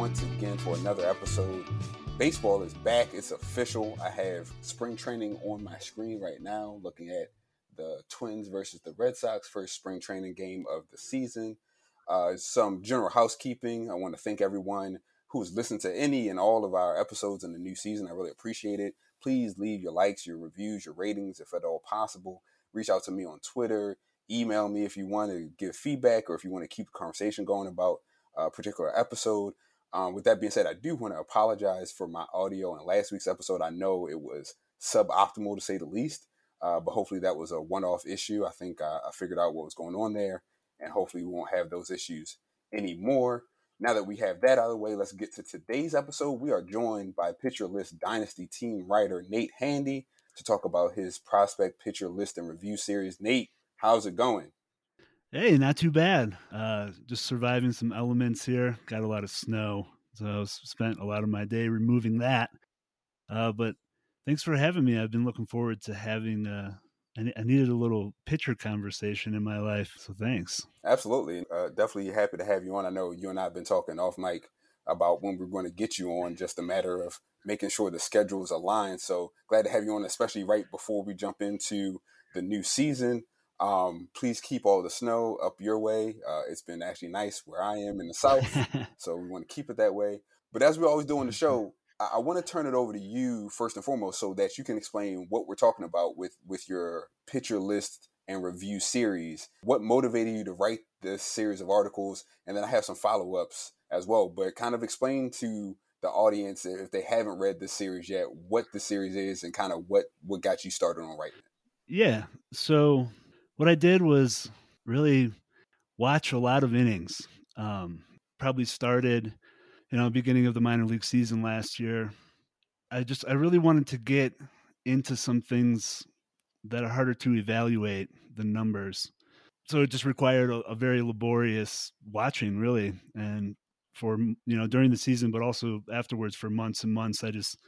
Once again for another episode. Baseball is back; it's official. I have spring training on my screen right now, looking at the Twins versus the Red Sox first spring training game of the season. Uh, some general housekeeping. I want to thank everyone who's listened to any and all of our episodes in the new season. I really appreciate it please leave your likes, your reviews, your ratings if at all possible. Reach out to me on Twitter, email me if you want to give feedback or if you want to keep the conversation going about a particular episode. Um, with that being said, I do want to apologize for my audio in last week's episode. I know it was suboptimal to say the least, uh, but hopefully that was a one off issue. I think I, I figured out what was going on there, and hopefully we won't have those issues anymore. Now that we have that out of the way, let's get to today's episode. We are joined by Pitcher List Dynasty team writer Nate Handy to talk about his prospect pitcher list and review series. Nate, how's it going? Hey, not too bad. Uh, just surviving some elements here. Got a lot of snow, so I spent a lot of my day removing that. Uh, but thanks for having me. I've been looking forward to having. Uh, I, needed a little pitcher conversation in my life, so thanks. Absolutely, uh, definitely happy to have you on. I know you and I have been talking off mic about when we're going to get you on. Just a matter of making sure the schedules align. So glad to have you on, especially right before we jump into the new season. Um, please keep all the snow up your way. Uh, it's been actually nice where I am in the south, so we want to keep it that way. But as we always do on the show, I, I want to turn it over to you first and foremost, so that you can explain what we're talking about with with your pitcher list and review series. What motivated you to write this series of articles, and then I have some follow ups as well. But kind of explain to the audience if they haven't read this series yet, what the series is, and kind of what what got you started on writing it. Yeah. So what I did was really watch a lot of innings. Um, probably started, you know, beginning of the minor league season last year. I just I really wanted to get into some things that are harder to evaluate than numbers. So it just required a, a very laborious watching, really, and for you know during the season, but also afterwards for months and months. I just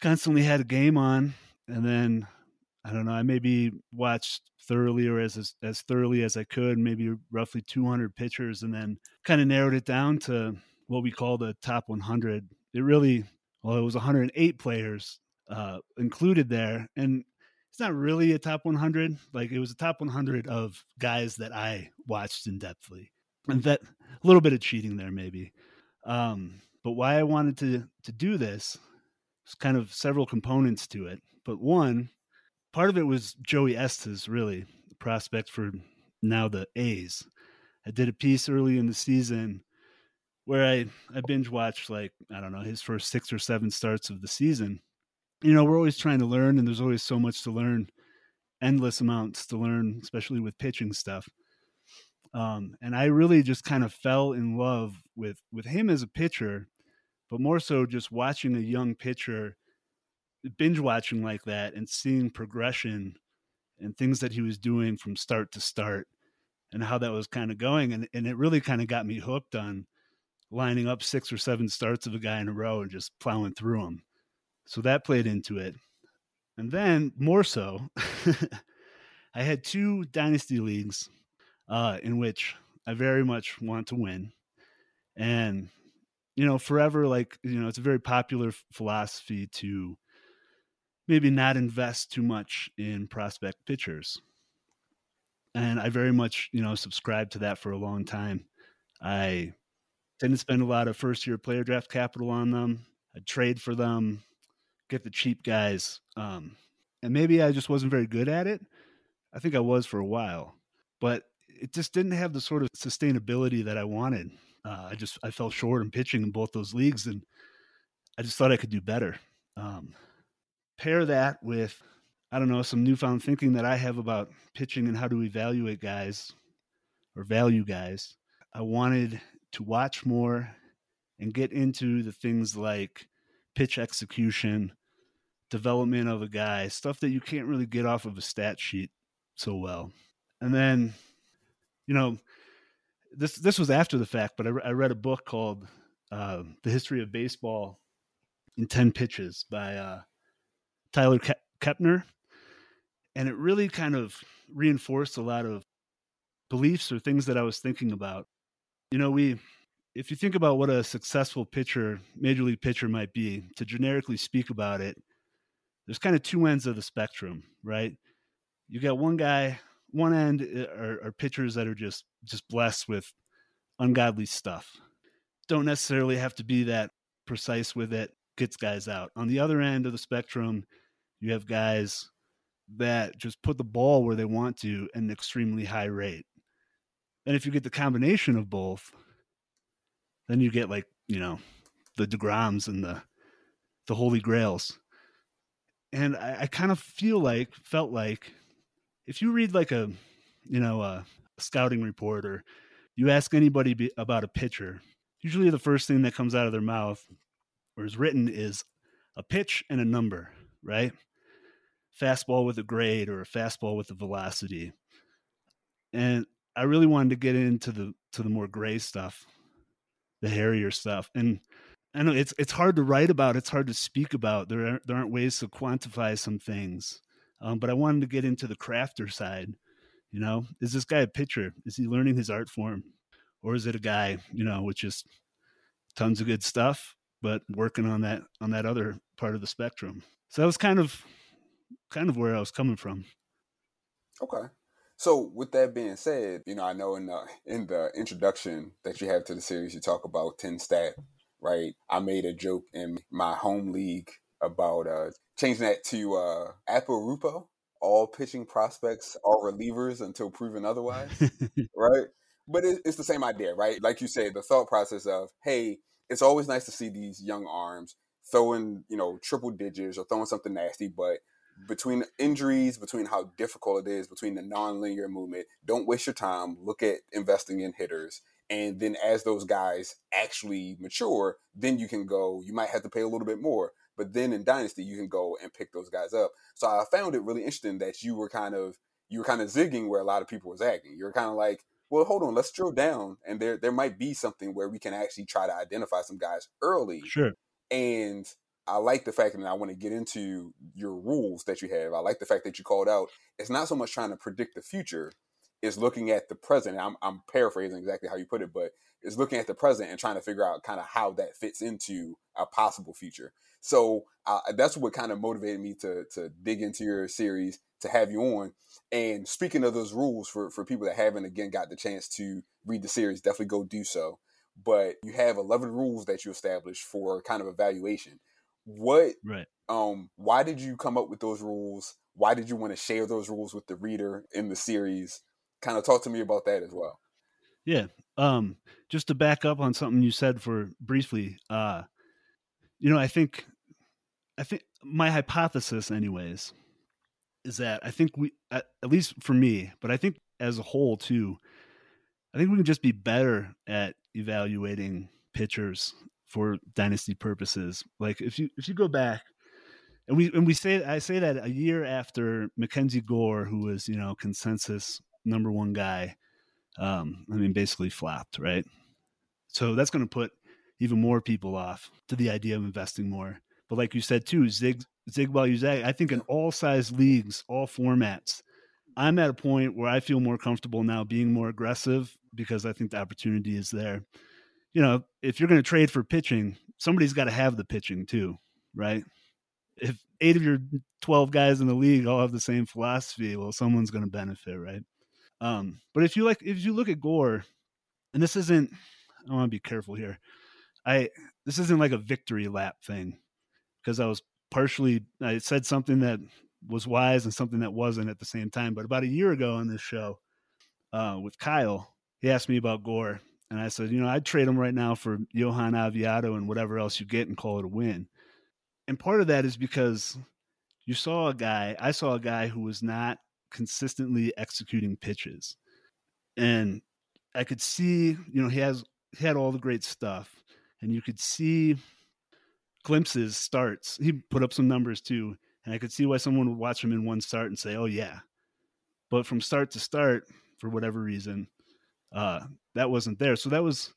constantly had a game on, and then I don't know. I maybe watched thoroughly or as, as as thoroughly as I could, maybe roughly 200 pitchers, and then kind of narrowed it down to what we call the top 100. It really, well, it was 108 players uh, included there, and it's not really a top 100. Like it was a top 100 of guys that I watched in depthly, and that a little bit of cheating there maybe. Um, but why I wanted to to do this was kind of several components to it. But one part of it was Joey Estes, really, the prospect for now the A's. I did a piece early in the season where I, I binge watched like, I don't know, his first six or seven starts of the season. You know, we're always trying to learn and there's always so much to learn, endless amounts to learn, especially with pitching stuff. Um, and I really just kind of fell in love with with him as a pitcher, but more so just watching a young pitcher binge watching like that and seeing progression and things that he was doing from start to start and how that was kind of going. And, and it really kind of got me hooked on lining up six or seven starts of a guy in a row and just plowing through them. So that played into it. And then more so, I had two dynasty leagues uh, in which I very much want to win. And, you know, forever, like, you know, it's a very popular philosophy to maybe not invest too much in prospect pitchers. And I very much, you know, subscribed to that for a long time. I didn't spend a lot of first year player draft capital on them. I'd trade for them, get the cheap guys. Um, and maybe I just wasn't very good at it. I think I was for a while, but it just didn't have the sort of sustainability that I wanted. Uh, I just I fell short in pitching in both those leagues, and I just thought I could do better. Um, pair that with I don't know some newfound thinking that I have about pitching and how to evaluate guys or value guys. I wanted to watch more and get into the things like pitch execution, development of a guy, stuff that you can't really get off of a stat sheet so well. And then, you know, this this was after the fact, but I, I read a book called uh, "The History of Baseball in Ten Pitches" by uh, Tyler Ke- Kepner, and it really kind of reinforced a lot of beliefs or things that I was thinking about. You know, we if you think about what a successful pitcher, major league pitcher might be, to generically speak about it, there's kind of two ends of the spectrum, right? You got one guy, one end eh, are, are pitchers that are just just blessed with ungodly stuff. Don't necessarily have to be that precise with it, gets guys out. On the other end of the spectrum, you have guys that just put the ball where they want to at an extremely high rate. And if you get the combination of both, then you get like, you know, the DeGroms and the the Holy Grails. And I, I kind of feel like, felt like, if you read like a, you know, a scouting report or you ask anybody be, about a pitcher, usually the first thing that comes out of their mouth or is written is a pitch and a number, right? Fastball with a grade or a fastball with a velocity. And I really wanted to get into the to the more gray stuff the hairier stuff. And I know it's it's hard to write about. It's hard to speak about. There aren't, there aren't ways to quantify some things. Um, but I wanted to get into the crafter side. You know, is this guy a pitcher? Is he learning his art form, or is it a guy you know with just tons of good stuff, but working on that on that other part of the spectrum? So that was kind of kind of where I was coming from. Okay. So with that being said, you know, I know in the in the introduction that you have to the series, you talk about ten stat, right? I made a joke in my home league about uh, changing that to uh, Apple Rupo. All pitching prospects are relievers until proven otherwise, right? But it, it's the same idea, right? Like you said, the thought process of, hey, it's always nice to see these young arms throwing, you know, triple digits or throwing something nasty, but between injuries, between how difficult it is, between the non-linear movement. Don't waste your time. Look at investing in hitters. And then as those guys actually mature, then you can go, you might have to pay a little bit more. But then in Dynasty, you can go and pick those guys up. So I found it really interesting that you were kind of you were kind of zigging where a lot of people was zagging. You're kind of like, well, hold on, let's drill down. And there there might be something where we can actually try to identify some guys early. Sure. And I like the fact, and I want to get into your rules that you have. I like the fact that you called out. It's not so much trying to predict the future; it's looking at the present. I'm, I'm paraphrasing exactly how you put it, but it's looking at the present and trying to figure out kind of how that fits into a possible future. So uh, that's what kind of motivated me to to dig into your series to have you on. And speaking of those rules for for people that haven't again got the chance to read the series, definitely go do so. But you have 11 rules that you established for kind of evaluation what right. um why did you come up with those rules? Why did you want to share those rules with the reader in the series? Kind of talk to me about that as well. Yeah um just to back up on something you said for briefly uh you know i think i think my hypothesis anyways is that i think we at, at least for me but i think as a whole too i think we can just be better at evaluating pitchers for dynasty purposes. Like if you if you go back and we and we say I say that a year after Mackenzie Gore, who was you know consensus number one guy, Um, I mean, basically flopped, right? So that's going to put even more people off to the idea of investing more. But like you said too, zig zig while you zag. I think in all size leagues, all formats, I'm at a point where I feel more comfortable now being more aggressive because I think the opportunity is there. You know, if you're going to trade for pitching, somebody's got to have the pitching too, right? If eight of your 12 guys in the league all have the same philosophy, well, someone's going to benefit, right? Um, but if you like, if you look at Gore, and this isn't, I want to be careful here. I this isn't like a victory lap thing because I was partially I said something that was wise and something that wasn't at the same time. But about a year ago on this show uh, with Kyle, he asked me about Gore, and I said, you know, I'd trade him right now for Johan Oviedo and whatever else you get and call it a win. And part of that is because you saw a guy, I saw a guy who was not consistently executing pitches. And I could see, you know, he has he had all the great stuff and you could see glimpses, starts. He put up some numbers too, and I could see why someone would watch him in one start and say, "Oh yeah," but from start to start, for whatever reason, uh, that wasn't there. So that was,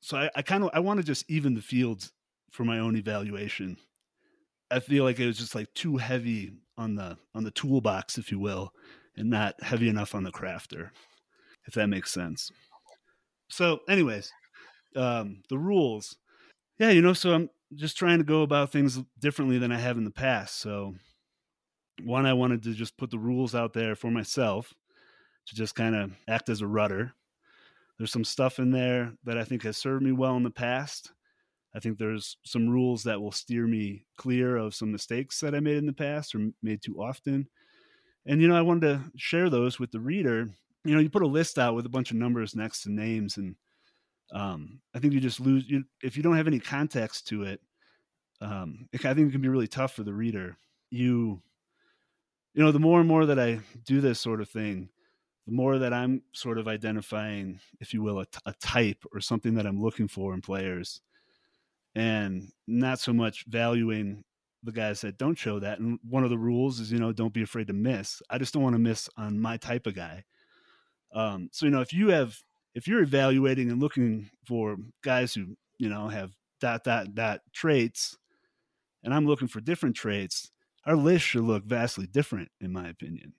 so I, I kind of I want to just even the fields for my own evaluation. I feel like it was just like too heavy on the on the toolbox, if you will, and not heavy enough on the crafter, if that makes sense. So, anyways, um, the rules. Yeah, you know, so I'm just trying to go about things differently than I have in the past. So, one, I wanted to just put the rules out there for myself to just kind of act as a rudder. There's some stuff in there that I think has served me well in the past. I think there's some rules that will steer me clear of some mistakes that I made in the past or made too often. And, you know, I wanted to share those with the reader. You know, you put a list out with a bunch of numbers next to names, and um, I think you just lose you, if you don't have any context to it. Um, it, I think it can be really tough for the reader. You, you know, the more and more that I do this sort of thing, the more that I'm sort of identifying, if you will, a, a type or something that I'm looking for in players, and not so much valuing the guys that don't show that. And one of the rules is, you know, don't be afraid to miss. I just don't want to miss on my type of guy. Um, so you know, if you have if you're evaluating and looking for guys who you know have that that that traits and i'm looking for different traits our list should look vastly different in my opinion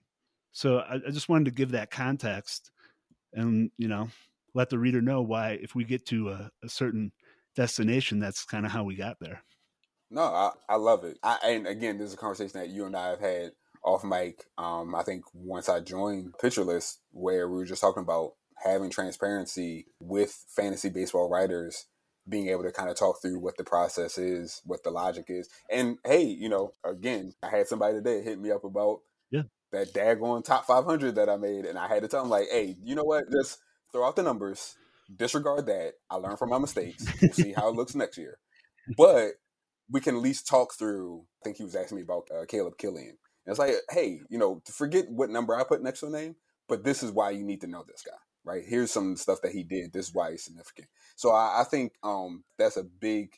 so i, I just wanted to give that context and you know let the reader know why if we get to a, a certain destination that's kind of how we got there no i, I love it I, and again this is a conversation that you and i have had off mic um, i think once i joined list where we were just talking about having transparency with fantasy baseball writers being able to kind of talk through what the process is, what the logic is. And hey, you know, again, I had somebody today hit me up about. That daggone top 500 that I made. And I had to tell him like, hey, you know what? Just throw out the numbers, disregard that. I learned from my mistakes. We'll see how it looks next year. But we can at least talk through. I think he was asking me about uh, Caleb Killian. And it's like, hey, you know, forget what number I put next to a name, but this is why you need to know this guy right? Here's some stuff that he did. This is why he's significant. So I, I think um, that's a big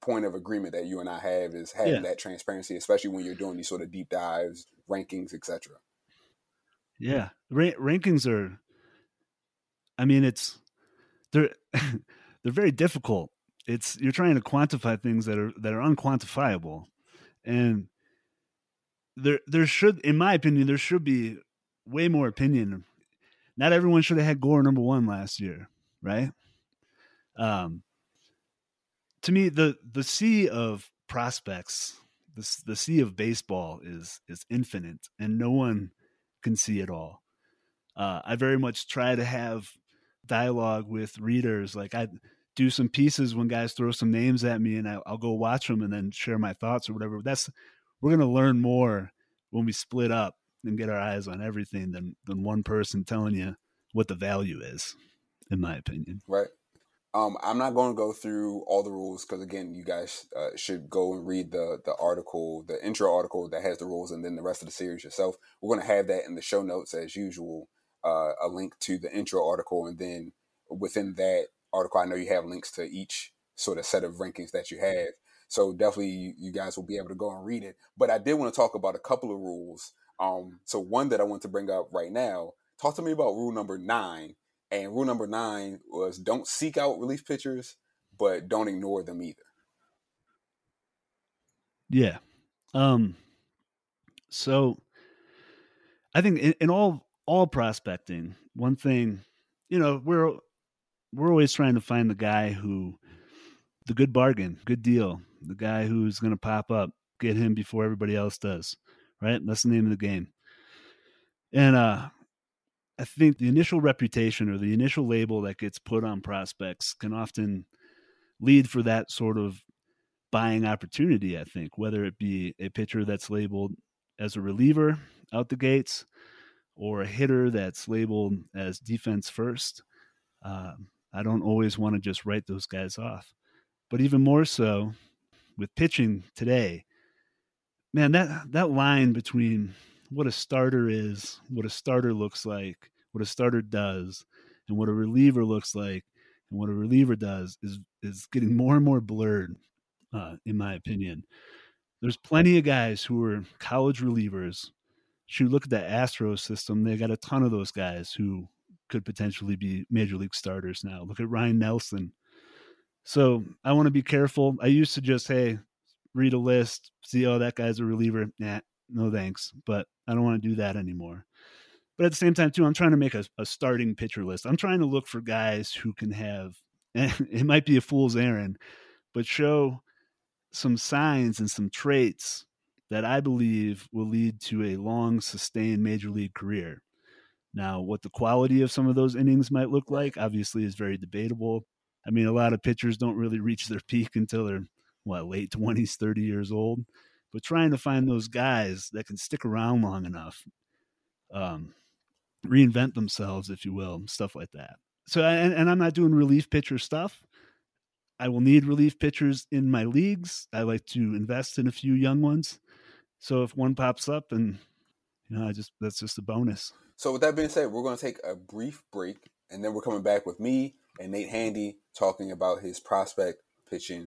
point of agreement that you and I have is having yeah. that transparency, especially when you're doing these sort of deep dives, rankings, etc. Yeah, Ra- rankings are. I mean, it's they're they're very difficult. It's you're trying to quantify things that are that are unquantifiable, and there there should, in my opinion, there should be way more opinion not everyone should have had Gore number one last year, right? Um, to me, the the sea of prospects, the the sea of baseball is is infinite, and no one can see it all. Uh, I very much try to have dialogue with readers. Like I do some pieces when guys throw some names at me, and I, I'll go watch them and then share my thoughts or whatever. That's we're gonna learn more when we split up and get our eyes on everything than than one person telling you what the value is, in my opinion. Right. Um, I'm not going to go through all the rules because again, you guys uh, should go and read the the article, the intro article that has the rules, and then the rest of the series yourself. We're going to have that in the show notes as usual. Uh, a link to the intro article, and then within that article, I know you have links to each sort of set of rankings that you have. So definitely, you guys will be able to go and read it. But I did want to talk about a couple of rules um, so one that I want to bring up right now, talk to me about rule number nine, And rule number nine was don't seek out relief pitchers, but don't ignore them either. Yeah. Um. So, I think in, in all all prospecting, one thing, you know, we're we're always trying to find the guy who the good bargain, good deal, the guy who's going to pop up, get him before everybody else does, right? That's the name of the game. And uh I think the initial reputation or the initial label that gets put on prospects can often lead for that sort of buying opportunity, I think, whether it be a pitcher that's labeled as a reliever out the gates or a hitter that's labeled as defense first. Uh, I don't always want to just write those guys off. But even more so with pitching today, man, that, that line between what a starter is, what a starter looks like, what a starter does, and what a reliever looks like, and what a reliever does is is getting more and more blurred, uh, in my opinion. There's plenty of guys who are college relievers. Should look at the Astros system; they got a ton of those guys who could potentially be major league starters now. Look at Ryne Nelson. So I want to be careful. I used to just hey, read a list, see oh that guy's a reliever. Nah, no thanks. But I don't want to do that anymore. But at the same time, too, I'm trying to make a, a starting pitcher list. I'm trying to look for guys who can have it might be a fool's errand, but show some signs and some traits that I believe will lead to a long, sustained major league career. Now, what the quality of some of those innings might look like, obviously, is very debatable. I mean, a lot of pitchers don't really reach their peak until they're, what, late 20s, 30 years old. But trying to find those guys that can stick around long enough, um, reinvent themselves, if you will, stuff like that so and, and I'm not doing relief pitcher stuff. I will need relief pitchers in my leagues. I like to invest in a few young ones. So if one pops up and you know, I just that's just a bonus. So with that being said, we're going to take a brief break and then we're coming back with me and Nate Handy talking about his prospect pitching.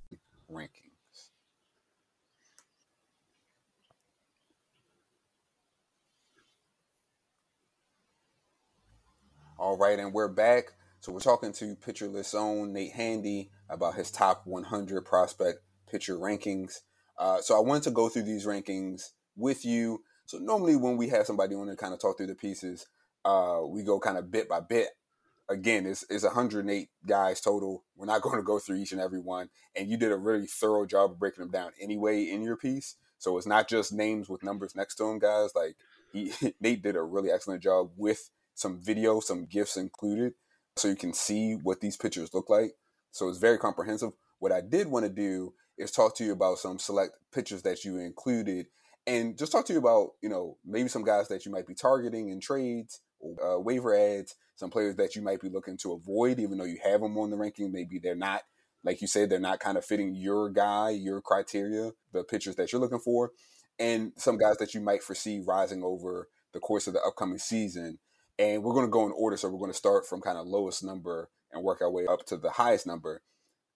All right, and we're back. So we're talking to Pitcher List's own Nate Handy about his top 100 prospect pitcher rankings. Uh, so I wanted to go through these rankings with you. So normally when we have somebody on to kind of talk through the pieces, uh, we go kind of bit by bit. Again, it's, it's 108 guys total. We're not going to go through each and every one. And you did a really thorough job of breaking them down anyway in your piece. So it's not just names with numbers next to them, guys. Like he, Nate did a really excellent job with some video, some gifs included, so you can see what these pictures look like. So it's very comprehensive. What I did want to do is talk to you about some select pictures that you included and just talk to you about, you know, maybe some guys that you might be targeting in trades uh, waiver ads, some players that you might be looking to avoid, even though you have them on the ranking. Maybe they're not, like you said, they're not kind of fitting your guy, your criteria, the pictures that you're looking for, and some guys that you might foresee rising over the course of the upcoming season and we're going to go in order. So we're going to start from kind of lowest number and work our way up to the highest number.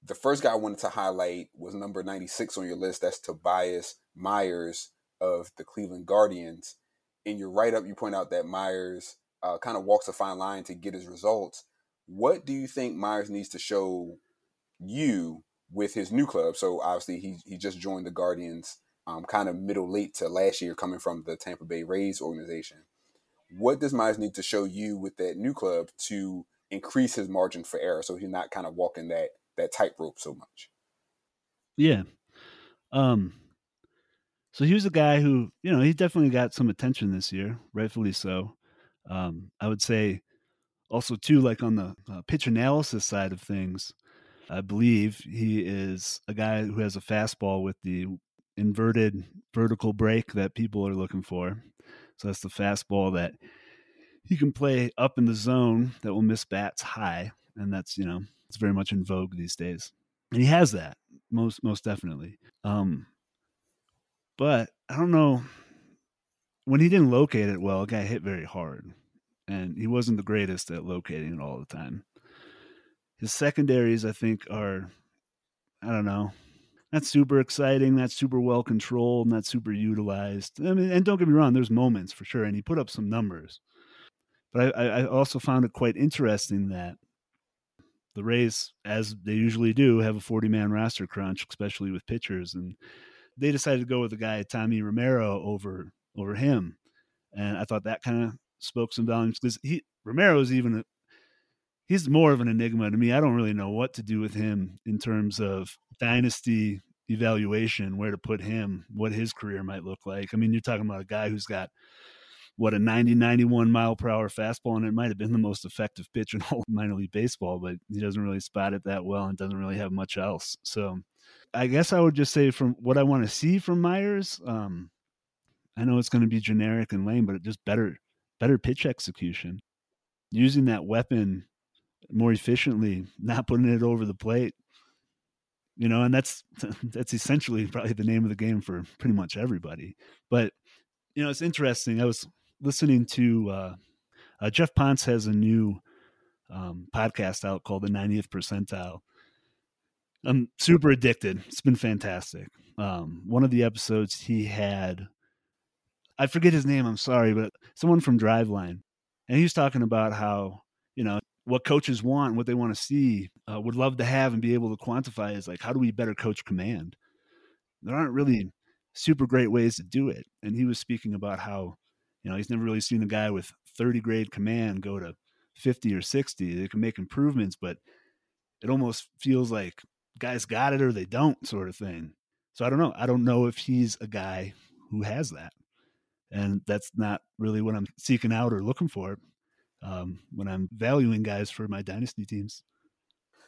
The first guy I wanted to highlight was number 96 on your list. That's Tobias Myers of the Cleveland Guardians. In your write up, you point out that Myers uh, kind of walks a fine line to get his results. What do you think Myers needs to show you with his new club? So obviously he he just joined the Guardians, um, kind of middle late to last year, coming from the Tampa Bay Rays organization what does Myers need to show you with that new club to increase his margin for error, so he's not kind of walking that that tightrope so much. Yeah. Um. So he was a guy who, you know, he definitely got some attention this year, rightfully so. Um, I would say also too, like on the uh, pitch analysis side of things, I believe he is a guy who has a fastball with the inverted vertical break that people are looking for. So that's the fastball that he can play up in the zone that will miss bats high, and that's you know it's very much in vogue these days. And he has that most most definitely. Um, but I don't know when he didn't locate it well. it got hit very hard, and he wasn't the greatest at locating it all the time. His secondaries, I think, are I don't know, not super exciting, That's super well controlled, not super utilized. I mean, and don't get me wrong, there's moments for sure, and he put up some numbers. But I, I also found it quite interesting that the Rays, as they usually do, have a 40 man roster crunch, especially with pitchers, and they decided to go with the guy Tommy Romero over over him, and I thought that kind of spoke some volumes because he Romero is even a, he's more of an enigma to me. I don't really know what to do with him in terms of dynasty evaluation, where to put him, what his career might look like. I mean, you're talking about a guy who's got what a 90 91 mile per hour fastball and it might have been the most effective pitch in all minor league baseball but he doesn't really spot it that well and doesn't really have much else so i guess i would just say from what i want to see from myers um, i know it's going to be generic and lame but just better better pitch execution using that weapon more efficiently not putting it over the plate you know and that's that's essentially probably the name of the game for pretty much everybody but you know it's interesting i was listening to uh, uh, Jeff Ponce has a new um, podcast out called the 90th percentile. I'm super addicted. It's been fantastic. Um, one of the episodes he had, I forget his name. I'm sorry, but someone from Driveline, and he was talking about how you know what coaches want, what they want to see, uh, would love to have and be able to quantify is like how do we better coach command. There aren't really super great ways to do it, and he was speaking about how you know, he's never really seen a guy with 30 grade command go to 50 or 60. They can make improvements, but it almost feels like guys got it or they don't sort of thing. So I don't know. I don't know if he's a guy who has that. And that's not really what I'm seeking out or looking for um, when I'm valuing guys for my dynasty teams.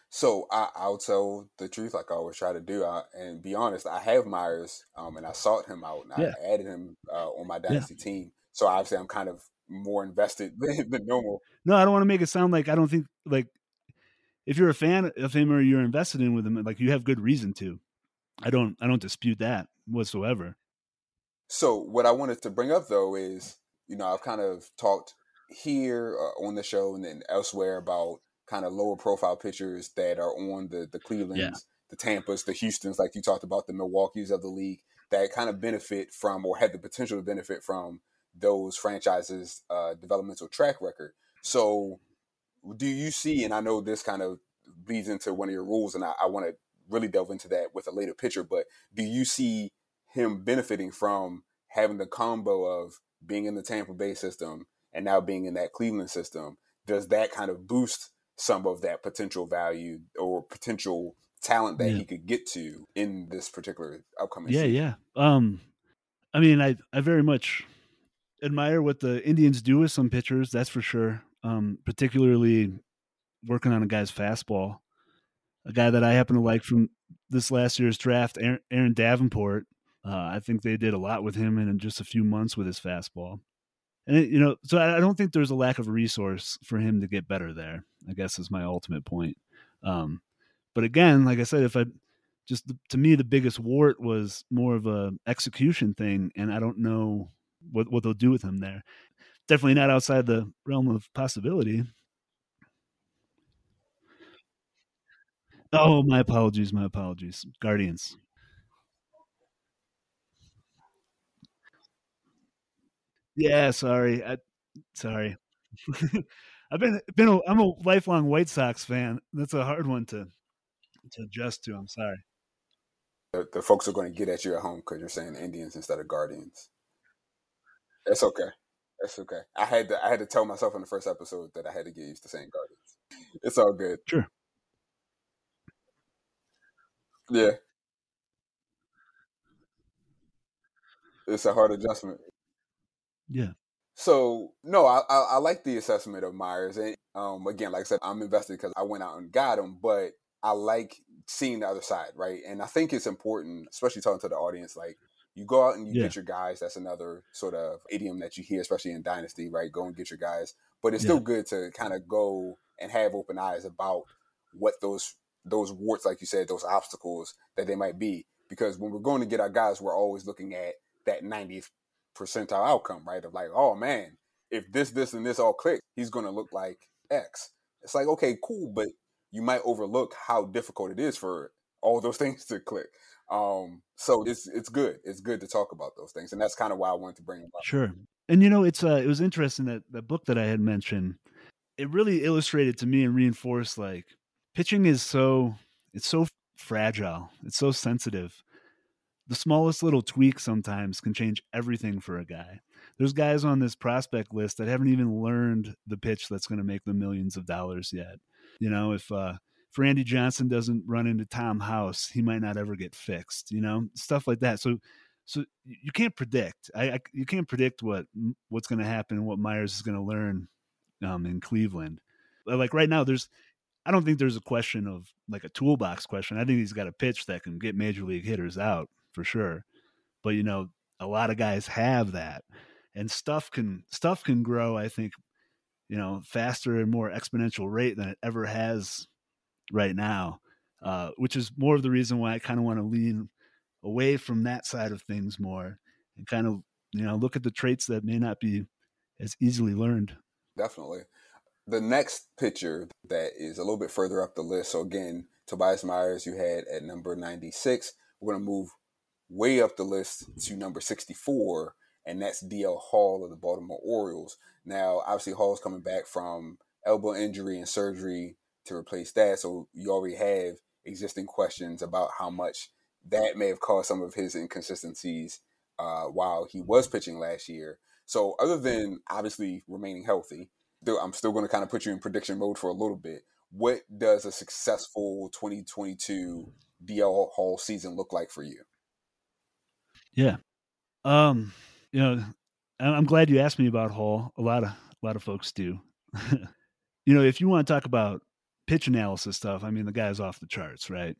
So I, will tell the truth, like I always try to do, I, and be honest. I have Myers, um, and I sought him out, and yeah. I added him uh, on my dynasty yeah. team. So obviously, I'm kind of more invested than, than normal. No, I don't want to make it sound like I don't think like if you're a fan of him or you're invested in with him, like you have good reason to. I don't I don't dispute that whatsoever. So what I wanted to bring up though is, you know, I've kind of talked here uh, on the show and then elsewhere about kind of lower profile pitchers that are on the the Clevelands, yeah. the Tampas, the Houston's, like you talked about the Milwaukee's of the league that kind of benefit from or had the potential to benefit from those franchises' uh, developmental track record. So, do you see? And I know this kind of leads into one of your rules, and I, I want to really delve into that with a later pitcher. But do you see him benefiting from having the combo of being in the Tampa Bay system and now being in that Cleveland system? Does that kind of boost some of that potential value or potential talent that yeah. he could get to in this particular upcoming? Yeah, season? yeah. Um, I mean, I I very much admire what the Indians do with some pitchers, that's for sure. Um, particularly working on a guy's fastball. A guy that I happen to like from this last year's draft, Aaron, Aaron Davenport. Uh, I think they did a lot with him in just a few months with his fastball. And, it, you know, so I, I don't think there's a lack of resource for him to get better there, I guess is my ultimate point. Um, but again, like I said, if I just to me, the biggest wart was more of a execution thing. And I don't know what what they'll do with him there. Definitely not outside the realm of possibility. Oh, my apologies, my apologies. Guardians. Yeah, sorry. I, sorry. I've been been a, I'm a lifelong White Sox fan. That's a hard one to to adjust to. I'm sorry. The, the folks are going to get at you at home because you're saying Indians instead of Guardians. That's okay. That's okay. I had to I had to tell myself in the first episode that I had to get used to saying Guardians. it's all good. Sure. Yeah. It's a hard adjustment. Yeah. So no, I, I, I like the assessment of Myers, and um, again, like I said, I'm invested because I went out and got him, but I like seeing the other side, right? And I think it's important, especially talking to the audience, like you go out and you Yeah. get your guys. That's another sort of idiom that you hear, especially in Dynasty, right? Go and get your guys. But it's Yeah. still good to kind of go and have open eyes about what those those warts, like you said, those obstacles that they might be. Because when we're going to get our guys, we're always looking at that 90th percentile outcome, right? Of like, oh man, if this, this, and this all click, he's going to look like X. It's like, okay, cool, but you might overlook how difficult it is for all those things to click. Um, so it's it's good. It's good to talk about those things, and that's kind of why I wanted to bring them up. Sure. And you know, it's uh, it was interesting that the book that I had mentioned, it really illustrated to me and reinforced like pitching is so it's so fragile. It's so sensitive. The smallest little tweak sometimes can change everything for a guy. There's guys on this prospect list that haven't even learned the pitch that's going to make them millions of dollars yet. You know, if uh if Randy Johnson doesn't run into Tom House, he might not ever get fixed, you know, stuff like that. So so you can't predict. I, I you can't predict what what's going to happen, what Myers is going to learn um, in Cleveland. Like right now, there's I don't think there's a question of like a toolbox question. I think he's got a pitch that can get major league hitters out for sure. But you know, a lot of guys have that, and stuff can stuff can grow. I think you know faster and more exponential rate than it ever has right now, uh, which is more of the reason why I kind of want to lean away from that side of things more and kind of you know look at the traits that may not be as easily learned Definitely. The next picture that is a little bit further up the list. So again, Tobias Myers, you had at number 96. We're going to move way up the list to number 64, and that's DL Hall of the Baltimore Orioles. Now, obviously, Hall's coming back from elbow injury and surgery to replace that. So you already have existing questions about how much that may have caused some of his inconsistencies uh, while he was pitching last year. So, other than obviously remaining healthy, I'm still going to kind of put you in prediction mode for a little bit. What does a successful 2022 DL Hall season look like for you? Yeah. Um you know i'm glad you asked me about hall. A lot of a lot of folks do. You know if you want to talk about pitch analysis stuff i mean the guy's off the charts right?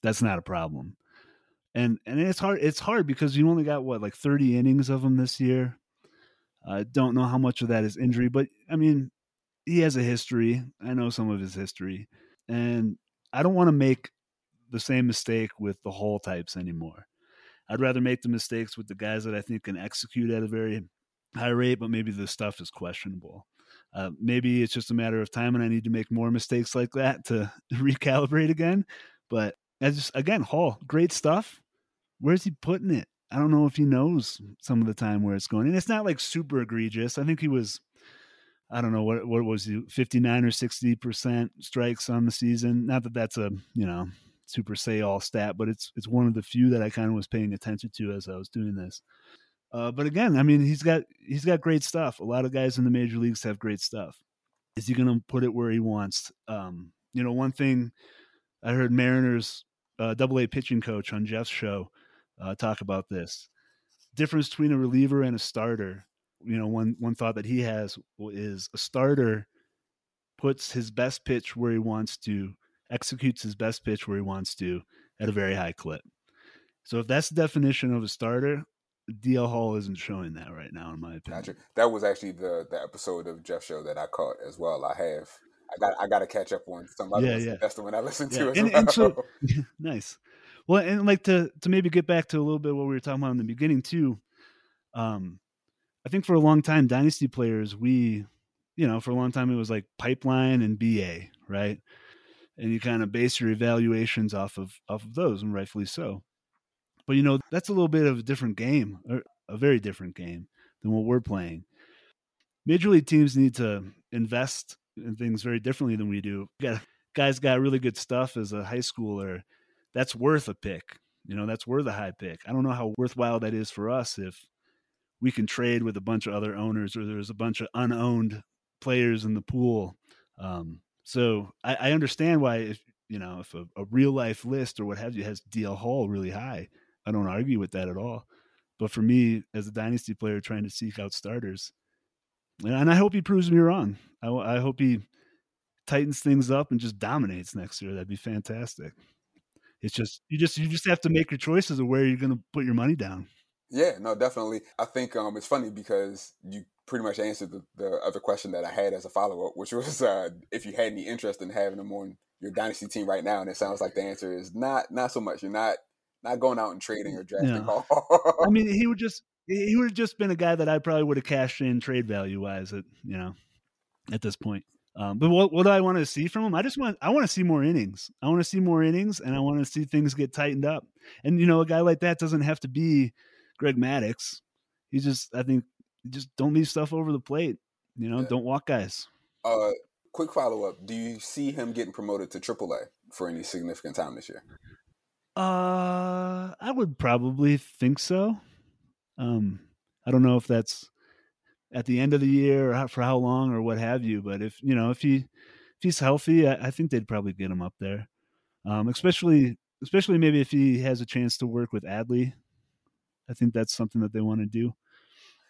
That's not a problem. And and it's hard it's hard because you only got what like 30 innings of him this year? I don't know how much of that is injury but i mean he has a history. I know some of his history. And i don't want to make the same mistake with the Hall types anymore i'd rather make the mistakes with the guys that i think can execute at a very high rate but maybe the stuff is questionable uh, maybe it's just a matter of time and i need to make more mistakes like that to recalibrate again but I just again hall great stuff where's he putting it? I don't know if he knows some of the time where it's going. And it's not like super egregious. I think he was, I don't know what what was he, fifty nine or sixty percent strikes on the season. Not that that's a you know super say all stat, but it's it's one of the few that I kind of was paying attention to as I was doing this. Uh, but again, I mean, he's got he's got great stuff. A lot of guys in the major leagues have great stuff. Is he going to put it where he wants? Um, you know, one thing I heard Mariners uh, Double A pitching coach on Jeff's show uh, talk about this difference between a reliever and a starter. You know, one one thought that he has is a starter puts his best pitch where he wants to, executes his best pitch where he wants to at a very high clip. So if that's the definition of a starter, DL Hall isn't showing that right now, in my opinion. Gotcha. That was actually the the episode of Jeff Show that I caught as well. I have. I got I got to catch up on some other Yeah, ones. yeah. That's the one I listened to Yeah, as and- well. and so- nice. Well, and like to to maybe get back to a little bit what we were talking about in the beginning too. Um, I think for a long time, dynasty players, we, you know, for a long time it was like pipeline and BA, right? And you kind of base your evaluations off of off of those, and rightfully so. But you know, that's a little bit of a different game, or a very different game than what we're playing. Major league teams need to invest in things very differently than we do. Got guys got really good stuff as a high schooler. That's worth a pick. You know, that's worth a high pick. I don't know how worthwhile that is for us if we can trade with a bunch of other owners or there's a bunch of unowned players in the pool um, So I, I understand why if you know if a, a, real life list or what have you has DL Hall really high. I don't argue with that at all. But for me, as a dynasty player trying to seek out starters, and I hope he proves me wrong. I, I hope he tightens things up and just dominates next year. That'd be fantastic. It's just you just you just have to make your choices of where you're going to put your money down. Yeah, no, definitely. I think um, it's funny because you pretty much answered the, the other question that I had as a follow up, which was uh, if you had any interest in having him on your dynasty team right now, and it sounds like the answer is not not so much. You're not not going out and trading or drafting. Yeah. I mean, he would just he would have just been a guy that I probably would have cashed in trade value wise at you know at this point. Um, but what what do I want to see from him? I just want I want to see more innings. I want to see more innings, and I want to see things get tightened up. And you know, a guy like that doesn't have to be Greg Maddux. He just I think just don't leave stuff over the plate. You know, yeah. don't walk guys. Uh, quick follow up: Do you see him getting promoted to AAA for any significant time this year? Uh, I would probably think so. Um, I don't know if that's at the end of the year or for how long or what have you. But if you know if he if he's healthy, I, I think they'd probably get him up there. Um, especially especially maybe if he has a chance to work with Adley. I think that's something that they want to do.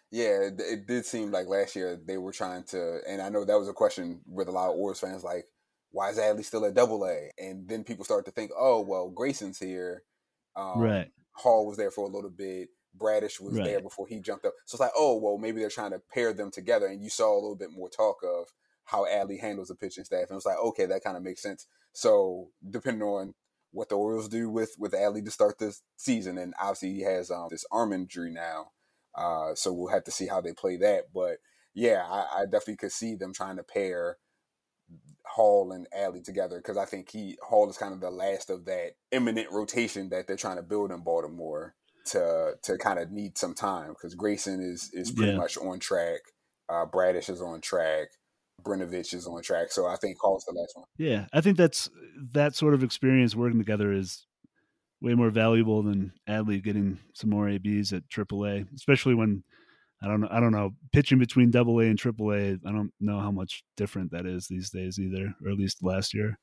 Yeah, it did seem like last year they were trying to, and I know that was a question with a lot of Orioles fans, like, why is Adley still at Double A? And then people start to think, oh, well, Grayson's here. Um, right. Hall was there for a little bit. Bradish was right. there before he jumped up. So it's like, oh, well, maybe they're trying to pair them together. And you saw a little bit more talk of how Adley handles the pitching staff. And it was like, okay, that kind of makes sense. So depending on what the Orioles do with with Adley to start this season, and obviously he has um, this arm injury now, uh, so we'll have to see how they play that. But yeah, I, I definitely could see them trying to pair Hall and Adley together because I think he Hall is kind of the last of that imminent rotation that they're trying to build in Baltimore to to kind of need some time because Grayson is is pretty yeah. much on track. Uh, Bradish is on track. Brnovich is on track. So I think Hall's the last one. Yeah, I think that's that sort of experience working together is way more valuable than Adley getting some more ABs at AAA, especially when I don't know. I don't know pitching between Double A and Triple A. I don't know how much different that is these days either, or at least last year.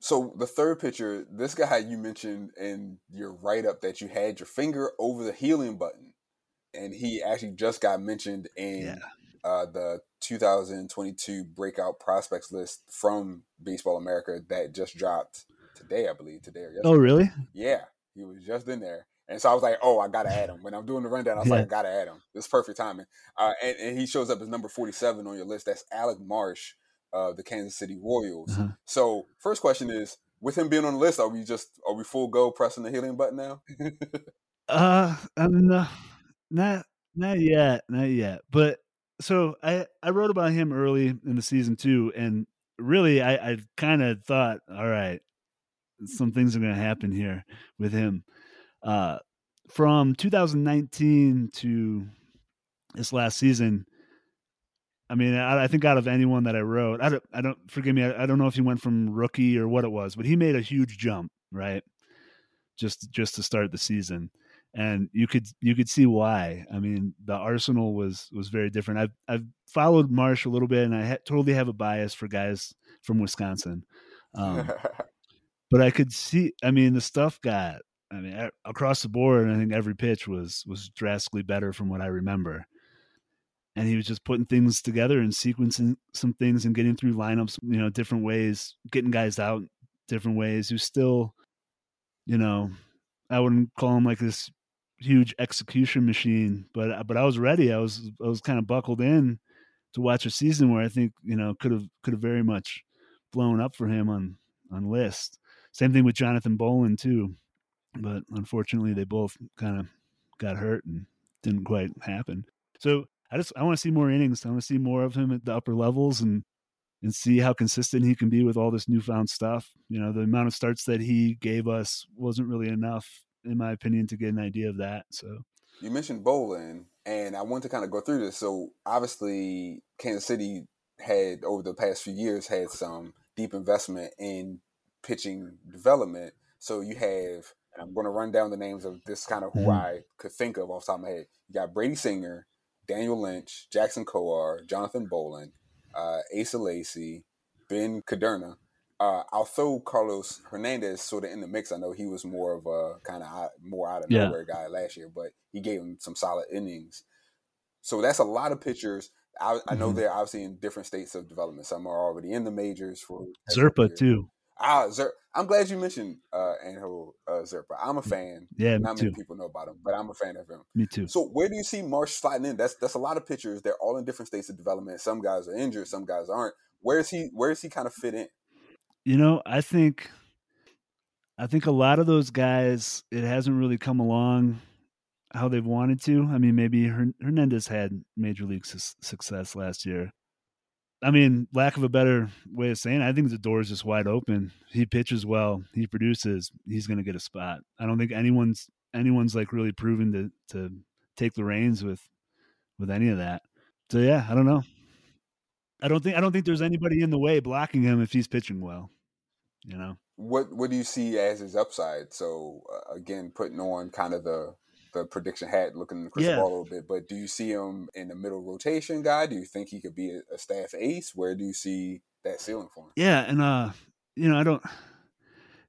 So the third pitcher, this guy you mentioned in your write up that you had your finger over the helium button, and he actually just got mentioned in yeah. Uh, the 2022 breakout prospects list from Baseball America that just dropped today, I believe today or oh, yesterday. Oh, really? Yeah, he was just in there. And so I was like, oh, I gotta add him. When I'm doing the rundown, I was yeah. like, I gotta add him. This perfect timing. Uh, and, and, he shows up as number 47 on your list. That's Alec Marsh, of the Kansas City Royals. Uh-huh. So, first question is, with him being on the list, are we just are we full go pressing the helium button now? uh, I'm uh, not not yet, not yet. But so I I wrote about him early in the season too, and really I I kind of thought, all right, some things are going to happen here with him. Uh, from 2019 to this last season, I mean, I, I, think out of anyone that I wrote, I don't, I don't forgive me. I, I, don't know if he went from rookie or what it was, but he made a huge jump, right? Just, just to start the season, and you could, you could see why. I mean, the arsenal was was very different. I've, I've followed Marsh a little bit, and I ha- totally have a bias for guys from Wisconsin, um, but I could see. I mean, the stuff got. I mean, across the board, I think every pitch was was drastically better from what I remember and he was just putting things together and sequencing some things and getting through lineups, you know, different ways, getting guys out different ways. He still, you know, I wouldn't call him like this huge execution machine, but uh, but I was ready. I was I was kind of buckled in to watch a season where I think you know could have could have very much blown up for him on on list. Same thing with Jonathan Bowlan too, but unfortunately they both kind of got hurt and didn't quite happen. So I just I want to see more innings. I want to see more of him at the upper levels and and see how consistent he can be with all this newfound stuff. You know, the amount of starts that he gave us wasn't really enough, in my opinion, to get an idea of that. So you mentioned Bowlan, and I want to kind of go through this. So obviously, Kansas City had over the past few years had some deep investment in pitching development. So you have, I'm going to run down the names of this kind of who mm-hmm. I could think of off the top of my head. You got Brady Singer, Daniel Lynch, Jackson Kowar, Jonathan Bowlan, uh, Asa Lacy, Ben Kudrna. Uh, I'll throw Carlos Hernandez sort of in the mix. I know he was more of a kind of more out of Yeah. nowhere guy last year, but he gave him some solid innings. So that's a lot of pitchers. I, I know Mhm. they're obviously in different states of development. Some are already in the majors for Zerpa too. Ah, Zer- I'm glad you mentioned uh, Angel uh, Zerpa. I'm a fan. Yeah, me Not too. many people know about him, but I'm a fan of him. Me too. So where do you see Marsh sliding in? That's that's a lot of pitchers. They're all in different states of development. Some guys are injured, some guys aren't. Where is he? Where is he kind of fit in? You know, I think I think a lot of those guys it hasn't really come along how they've wanted to. I mean, maybe Hernandez had major league su- success last year. I mean, lack of a better way of saying, it, I think the door is just wide open. He pitches well, he produces, he's going to get a spot. I don't think anyone's anyone's like really proven to to take the reins with with any of that. So yeah, I don't know. I don't think I don't think there's anybody in the way blocking him if he's pitching well. You know. What what do you see as his upside? So uh, again, putting on kind of the the prediction hat, looking in the crystal Yeah. ball a little bit. But do you see him in the middle rotation guy? Do you think he could be a, a staff ace? Where do you see that ceiling for him? Yeah, and uh, you know, I don't.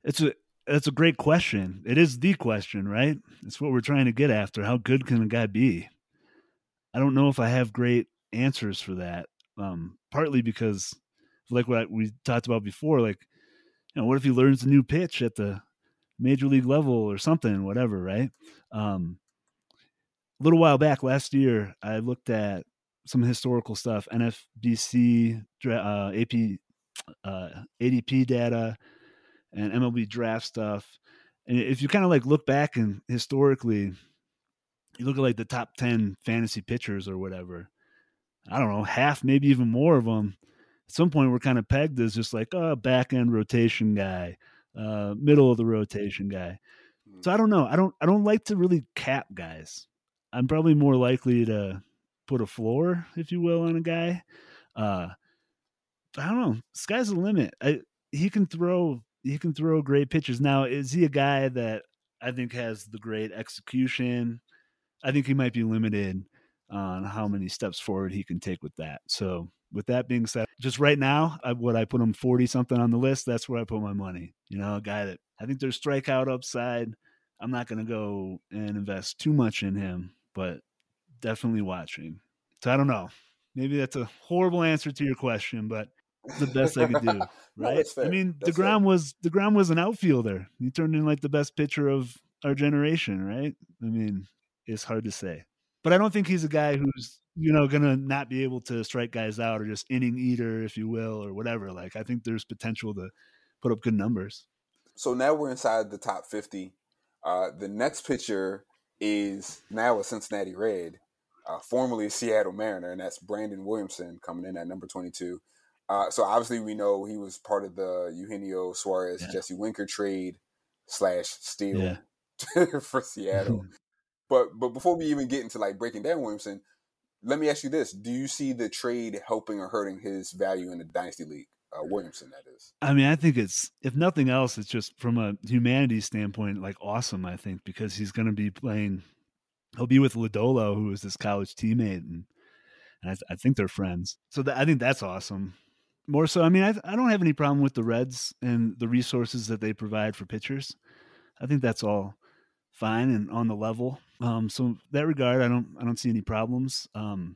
It's a it's a great question. It is the question, right? It's what we're trying to get after. How good can a guy be? I don't know if I have great answers for that. Um, partly because, like what we talked about before, like, you know, what if he learns a new pitch at the major league level or something, whatever, right? Um, a little while back last year, I looked at some historical stuff, NFBC, uh, AP, uh, ADP data, and MLB draft stuff. And if you kind of like look back and historically, you look at like the top 10 fantasy pitchers or whatever, I don't know, half, maybe even more of them. At some point, we're kind of pegged as just like a back end rotation guy, uh, middle of the rotation guy. So I don't know. I don't. I don't like to really cap guys. I'm probably more likely to put a floor, if you will, on a guy. Uh, I don't know. Sky's the limit. I, he can throw. He can throw great pitches. Now, is he a guy that I think has the great execution? I think he might be limited on how many steps forward he can take with that. So, with that being said, just right now, I, would I put him forty something on the list? That's where I put my money. You know, a guy that I think there's strikeout upside. I'm not going to go and invest too much in him, but definitely watching. Him. So I don't know. Maybe that's a horrible answer to your question, but the best I could do, right? that's I mean, That's Degrom fair. was Degrom was an outfielder. He turned in like the best pitcher of our generation, right? I mean, it's hard to say, but I don't think he's a guy who's you know going to not be able to strike guys out or just inning eater, if you will, or whatever. Like I think there's potential to put up good numbers. So now we're inside the top 50. Uh, the next pitcher is now a Cincinnati Red, uh, formerly a Seattle Mariner, and that's Brandon Williamson coming in at number 22. Uh, so obviously we know he was part of the Eugenio Suarez, Yeah. Jesse Winker trade slash steal Yeah. for Seattle. But but before we even get into like breaking down Williamson, let me ask you this: Do you see the trade helping or hurting his value in the dynasty league? Uh, Williamson, that is. I mean, I think it's if nothing else, it's just from a humanity standpoint, like awesome. I think because he's going to be playing, he'll be with Lodolo, who is his college teammate, and, and I, th- I think they're friends. So that, I think that's awesome. More so, I mean, I, I don't have any problem with the Reds and the resources that they provide for pitchers. I think that's all fine and on the level. Um, so that regard, I don't I don't see any problems. Um,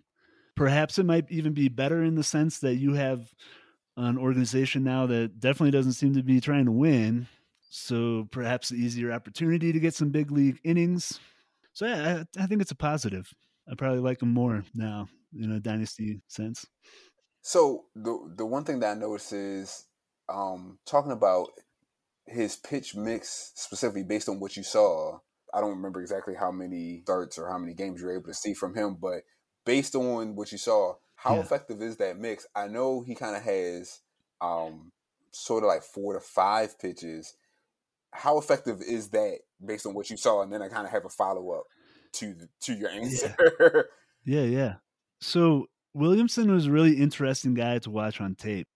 perhaps it might even be better in the sense that you have an organization now that definitely doesn't seem to be trying to win. So perhaps the easier opportunity to get some big league innings. So yeah, I, I think it's a positive. I probably like them more now in a dynasty sense. So the the one thing that I notice is um, talking about his pitch mix specifically based on what you saw. I don't remember exactly how many starts or how many games you were able to see from him, but based on what you saw, how Yeah. effective is that mix? I know he kind of has um, sort of like four to five pitches. How effective is that based on what you saw? And then I kind of have a follow up to the, to your answer. Yeah, yeah. So Williamson was a really interesting guy to watch on tape.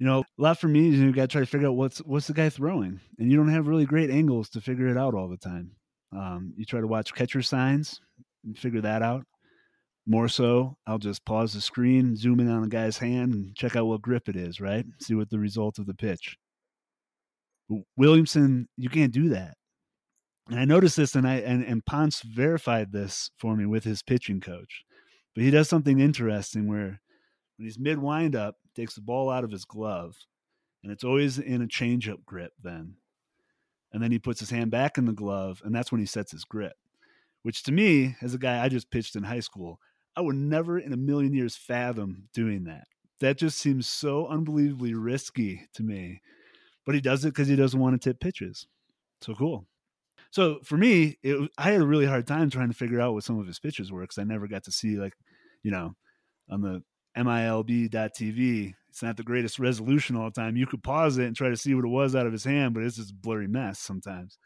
You know, a lot for me is you got to try to figure out what's what's the guy throwing, and you don't have really great angles to figure it out all the time. Um, you try to watch catcher signs and figure that out. More so, I'll just pause the screen, zoom in on a guy's hand, and check out what grip it is, right? See what the result of the pitch. Williamson, you can't do that. And I noticed this, and I and, and Ponce verified this for me with his pitching coach. But he does something interesting where when he's mid windup, takes the ball out of his glove, and it's always in a changeup grip then. And then he puts his hand back in the glove, and that's when he sets his grip. Which to me, as a guy I just pitched in high school, I would never in a million years fathom doing that. That just seems so unbelievably risky to me. But he does it because he doesn't want to tip pitches. So cool. So for me, it, I had a really hard time trying to figure out what some of his pitches were because I never got to see like, you know, on the MILB.TV. It's not the greatest resolution all the time. You could pause it and try to see what it was out of his hand, but it's just a blurry mess sometimes.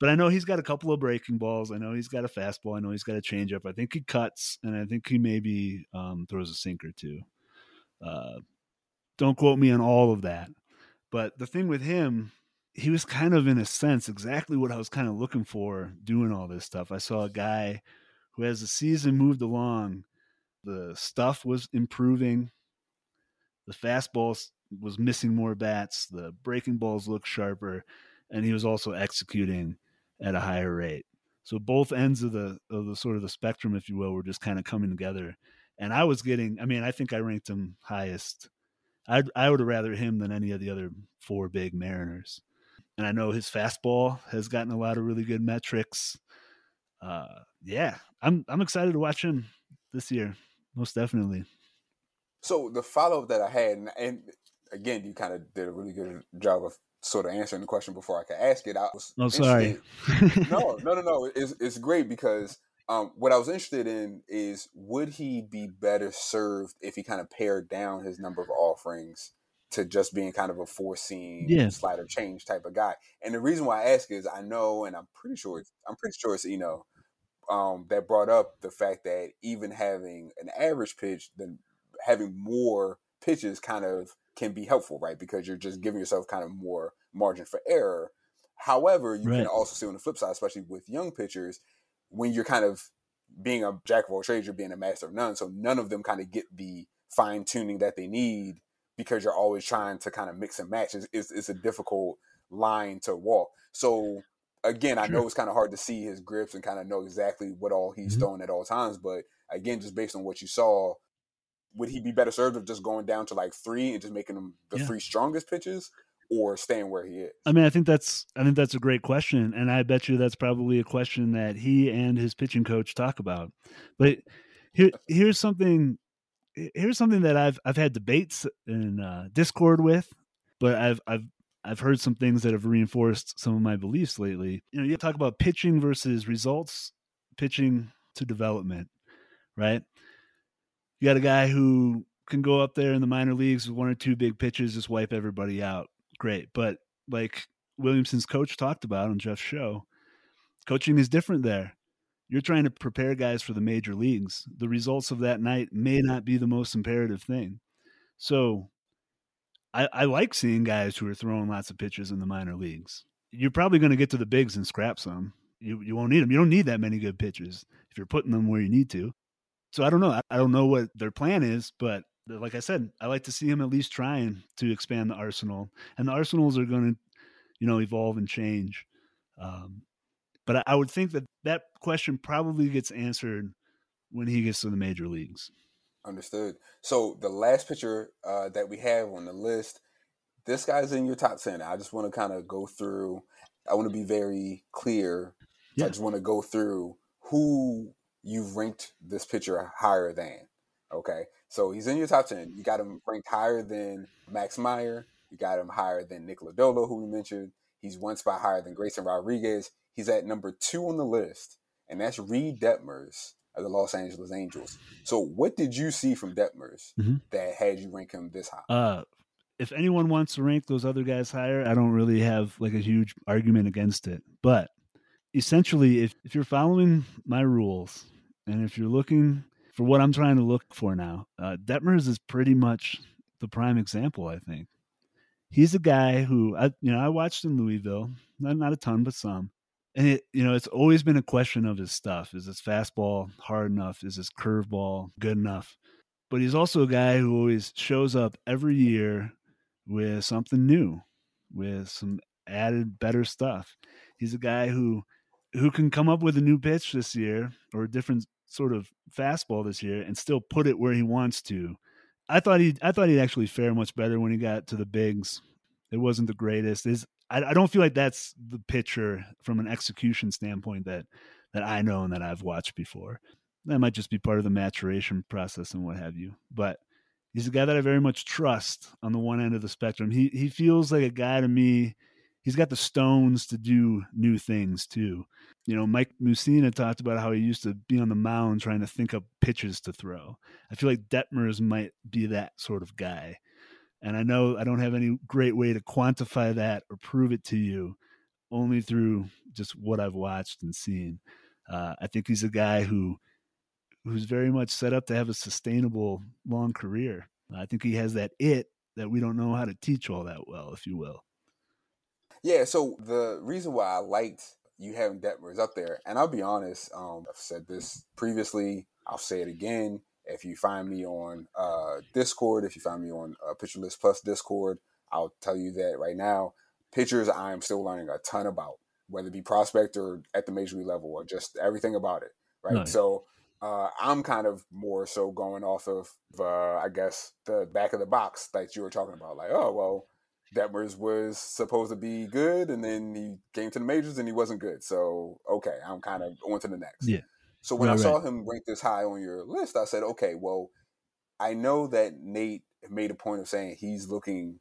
But I know he's got a couple of breaking balls. I know he's got a fastball. I know he's got a changeup. I think he cuts, and I think he maybe um, throws a sinker too. Uh, don't quote me on all of that. But the thing with him, he was kind of, in a sense, exactly what I was kind of looking for doing all this stuff. I saw a guy who, as the season moved along, the stuff was improving. The fastball was missing more bats. The breaking balls looked sharper, and he was also executing at a higher rate. So both ends of the of the sort of the spectrum, if you will, were just kind of coming together. And I was getting, I mean, I think I ranked him highest. I I would rather him than any of the other four big Mariners. And I know his fastball has gotten a lot of really good metrics. Uh, yeah, I'm I'm excited to watch him this year most definitely. So the follow up that I had, and, and again, you kind of did a really good job of sort of answering the question before I could ask it. I was oh sorry. no, no, no, no. It's it's great because um, what I was interested in is would he be better served if he kind of pared down his number of offerings to just being kind of a four seam yeah. slider change type of guy. And the reason why I ask is I know, and I'm pretty sure it's, I'm pretty sure it's you know um, that brought up the fact that even having an average pitch, then having more pitches kind of can be helpful, right? Because you're just giving yourself kind of more margin for error. However, you right. can also see on the flip side, especially with young pitchers, when you're kind of being a jack of all trades, you're being a master of none. So none of them kind of get the fine tuning that they need because you're always trying to kind of mix and match. It's, it's, it's a difficult line to walk. So again, I know it's kind of hard to see his grips and kind of know exactly what all he's mm-hmm. throwing at all times. But again, just based on what you saw, would he be better served of just going down to like three and just making them the yeah. three strongest pitches, or staying where he is? I mean, I think that's I think that's a great question, and I bet you that's probably a question that he and his pitching coach talk about. But here, here's something. Here's something that I've I've had debates in uh, Discord with, but I've I've I've heard some things that have reinforced some of my beliefs lately. You know, you talk about pitching versus results, pitching to development, right? You got a guy who can go up there in the minor leagues with one or two big pitches, just wipe everybody out. Great. But like Williamson's coach talked about on Jeff's show, coaching is different there. You're trying to prepare guys for the major leagues. The results of that night may not be the most imperative thing. So I, I like seeing guys who are throwing lots of pitches in the minor leagues. You're probably going to get to the bigs and scrap some. You you won't need them. You don't need that many good pitches if you're putting them where you need to. So I don't know. I don't know what their plan is, but like I said, I like to see him at least trying to expand the arsenal. And the arsenals are going to, you know, evolve and change. Um, but I would think that that question probably gets answered when he gets to the major leagues. Understood. So the last picture uh, that we have on the list, this guy's in your top ten. I just want to kind of go through. I want to be very clear. Yeah. I just want to go through who you've ranked this picture higher than. Okay, so he's in your top ten. You got him ranked higher than Max Meyer. You got him higher than Nick Lodolo, who we mentioned. He's one spot higher than Grayson Rodriguez. He's at number two on the list, and that's Reid Detmers of the Los Angeles Angels. So, what did you see from Detmers mm-hmm. that had you rank him this high? Uh, if anyone wants to rank those other guys higher, I don't really have like a huge argument against it. But essentially, if, if you're following my rules and if you're looking for what I'm trying to look for now, uh, Detmers is pretty much the prime example, I think. He's a guy who I you know I watched in Louisville, not not a ton, but some. And it you know it's always been a question of his stuff. Is his fastball hard enough? Is his curveball good enough? But he's also a guy who always shows up every year with something new with some added better stuff. He's a guy who who can come up with a new pitch this year or a different sort of fastball this year and still put it where he wants to. I thought he i thought he'd actually fare much better when he got to the bigs. It wasn't the greatest. Is I, I don't feel like that's the pitcher from an execution standpoint that that I know and that I've watched before. That might just be part of the maturation process and what have you. But he's a guy that I very much trust on the one end of the spectrum. He he feels like a guy to me. He's got the stones to do new things too. You know, Mike Mussina talked about how he used to be on the mound trying to think up pitches to throw. I feel like Detmers might be that sort of guy. And I know I don't have any great way to quantify that or prove it to you, only through just what I've watched and seen. Uh, I think he's a guy who who's very much set up to have a sustainable long career. I think he has that it that we don't know how to teach all that well, if you will. Yeah, so the reason why I liked you having Detmers up there, and I'll be honest, um, I've said this previously, I'll say it again. If you find me on uh, Discord, if you find me on uh, Pitcher List Discord, I'll tell you that right now. Pitchers, I am still learning a ton about, whether it be prospect or at the major league level or just everything about it. Right. Nice. So uh, I'm kind of more so going off of, uh, I guess, the back of the box that you were talking about. Like, oh, well, Detmers was supposed to be good, and then he came to the majors and he wasn't good. So, okay, I'm kind of on to the next. Yeah. So when right, I saw right. him rank this high on your list, I said, okay, well, I know that Nate made a point of saying he's looking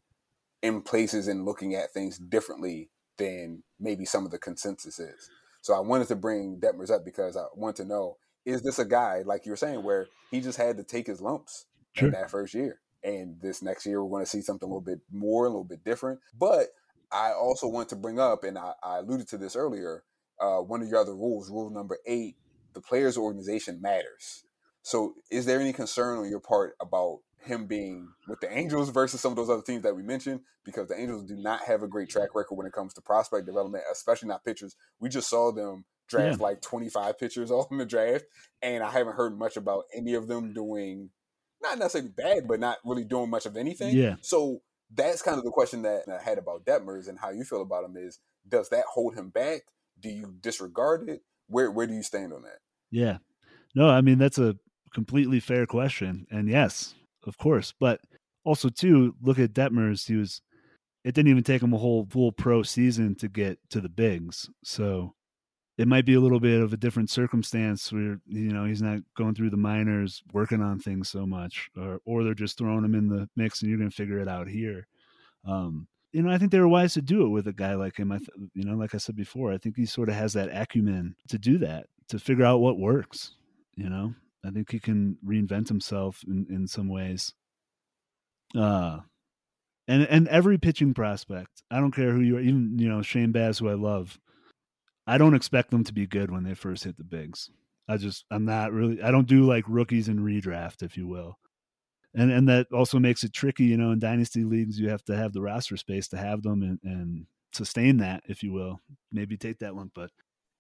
in places and looking at things differently than maybe some of the consensus is. So I wanted to bring Detmers up because I want to know is this a guy like you're saying where he just had to take his lumps sure. in that first year, and this next year we're going to see something a little bit more, a little bit different. But I also want to bring up, and I, I alluded to this earlier, uh, one of your other rules, rule number eight, the player's organization matters. So, is there any concern on your part about him being with the Angels versus some of those other teams that we mentioned? Because the Angels do not have a great track mm. record when it comes to prospect development, especially not pitchers. We just saw them draft yeah. like 25 pitchers all in the draft, and I haven't heard much about any of them doing not necessarily bad, but not really doing much of anything. Yeah. So that's kind of the question that I had about Detmers and how you feel about him is does that hold him back? Do you disregard it? Where where do you stand on that? Yeah. No, I mean that's a completely fair question. And yes, of course. But also too, look at Detmers. He was it didn't even take him a whole full pro season to get to the bigs. So it might be a little bit of a different circumstance where you know he's not going through the minors working on things so much or or they're just throwing him in the mix and you're going to figure it out here um, you know, I think they were wise to do it with a guy like him. I, th- you know, like I said before, I think he sort of has that acumen to do that, to figure out what works. You know, I think he can reinvent himself in, in some ways. Uh, and and every pitching prospect, I don't care who you are, even you know Shane Baz, who I love. I don't expect them to be good when they first hit the bigs. I just I'm not really I don't do like rookies in redraft, if you will and and that also makes it tricky. You know, in dynasty leagues, you have to have the roster space to have them and, and sustain that, if you will. Maybe take that one, but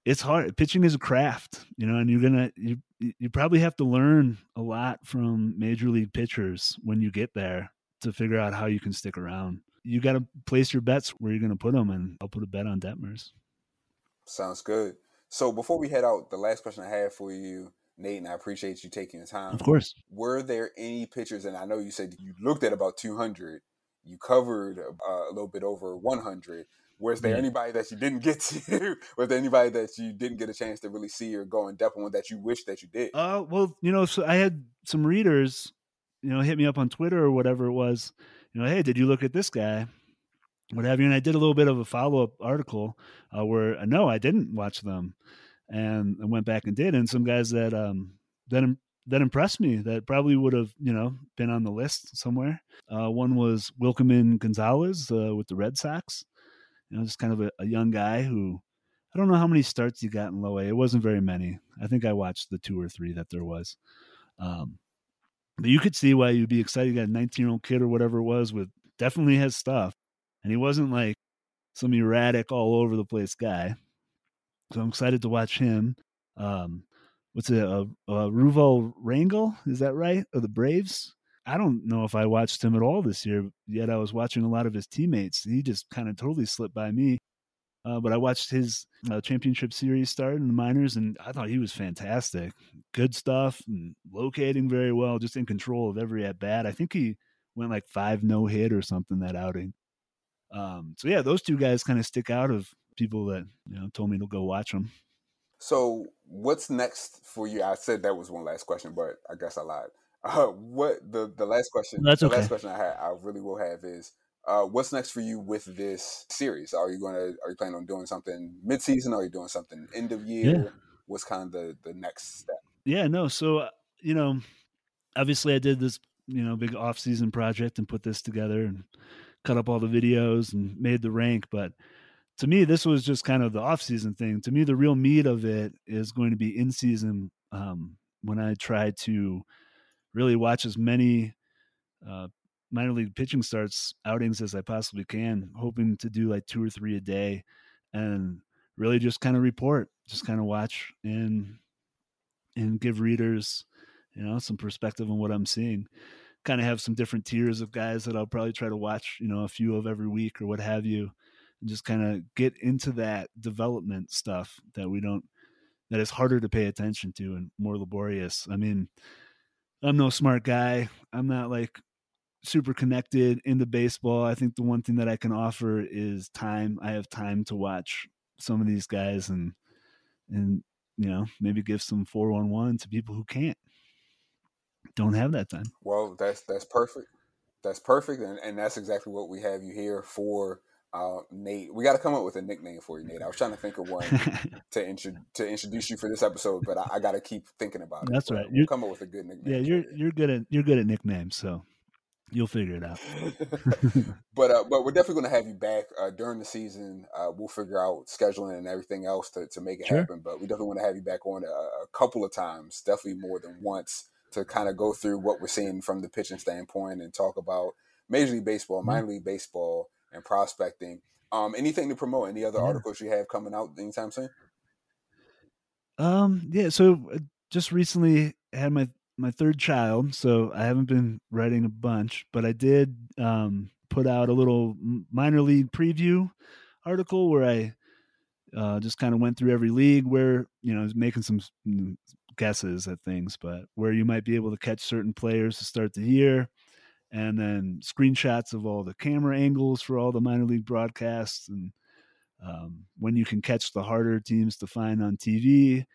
it's hard. Pitching is a craft, you know, and you're gonna you you probably have to learn a lot from major league pitchers when you get there to figure out how you can stick around. You got to place your bets where you're to put them, and I'll put a bet on Detmers. Sounds good. So before we head out, the last question I have for you Nate, and I appreciate you taking the time. Of course. Were there any pictures? And I know you said you looked at about 200. You covered uh, a little bit over 100. Was there anybody that you didn't get to? was there anybody that you didn't get a chance to really see or go in depth on that you wish that you did? Uh, well, you know, so I had some readers, you know, hit me up on Twitter or whatever it was. You know, hey, did you look at this guy? What have you? And I did a little bit of a follow up article uh, where uh, no, I didn't watch them and I went back and did. And some guys that um that that impressed me that probably would have you know been on the list somewhere. Uh, one was Wikelman Gonzalez uh, with the Red Sox. You know, just kind of a, a, young guy who I don't know how many starts he got in low A. It wasn't very many. I think I watched the two or three that there was. Um, but you could see why you'd be excited. You got a 19 year old kid or whatever it was with definitely has stuff, and he wasn't like some erratic all over the place guy so I'm excited to watch him. Um, what's it? Uh, uh, Ruvo Rangel, is that right? Of the Braves. I don't know if I watched him at all this year. Yet I was watching a lot of his teammates. He just kind of totally slipped by me. Uh, but I watched his uh, championship series start in the minors, and I thought he was fantastic. Good stuff, and locating very well, just in control of every at bat. I think he went like five no hit or something that outing. Um, so yeah, those two guys kind of stick out of people that you know told me to go watch them. So what's next for you? I said that was one last question, but I guess I lied. Uh, what the the last question? That's the okay. last question I had, I really will have is, uh, what's next for you with this series? Are you going to are you planning on doing something mid season? Are you doing something end of year? Yeah. What's kind of the the next step? Yeah, no. So uh, you know, obviously I did this you know big off season project and put this together and cut up all the videos and made the rank, but to me this was just kind of the off season thing. To me, the real meat of it is going to be in season um, when I try to really watch as many uh, minor league pitching starts outings as I possibly can, hoping to do like two or three a day, and really just kind of report, just kind of watch and and give readers, you know, some perspective on what I'm seeing. Kind of have some different tiers of guys that I'll probably try to watch, you know, a few of every week or what have you, and just kind of get into that development stuff that we don't that is harder to pay attention to and more laborious. I mean, I'm no smart guy. I'm not like super connected into baseball. I think the one thing that I can offer is time. I have time to watch some of these guys and and you know maybe give some 411 to people who can't don't have that time Well, that's that's perfect. That's perfect, and, and that's exactly what we have you here for, uh, Nate. We got to come up with a nickname for you, Nate. I was trying to think of one to intro- to introduce you for this episode, but I, I got to keep thinking about it. That's right. We'll You're- come up with a good nickname. yeah you're you. you're good at you're good at nicknames so you'll figure it out but uh, but we're definitely going to have you back uh, during the season. Uh, we'll figure out scheduling and everything else to, to make it Sure. happen. But we definitely want to have you back on a, a couple of times, definitely more than once, to kind of go through what we're seeing from the pitching standpoint and talk about Major League Baseball, minor league baseball, and prospecting. Um, anything to promote? Any other Yeah. articles you have coming out anytime soon? um yeah so uh, just recently had my my third child so i haven't been writing a bunch but i did um put out a little minor league preview article where i uh, just kind of went through every league where you know making some mm, guesses at things but where you might be able to catch certain players to start the year and then screenshots of all the camera angles for all the minor league broadcasts and um, when you can catch the harder teams to find on TV,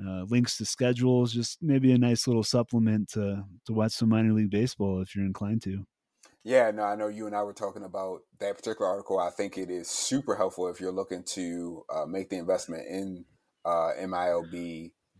uh, links to schedules, just maybe a nice little supplement to to watch some minor league baseball if you're inclined to. Yeah, no, I know you and I were talking about that particular article. I think it is super helpful if you're looking to uh, make the investment in uh,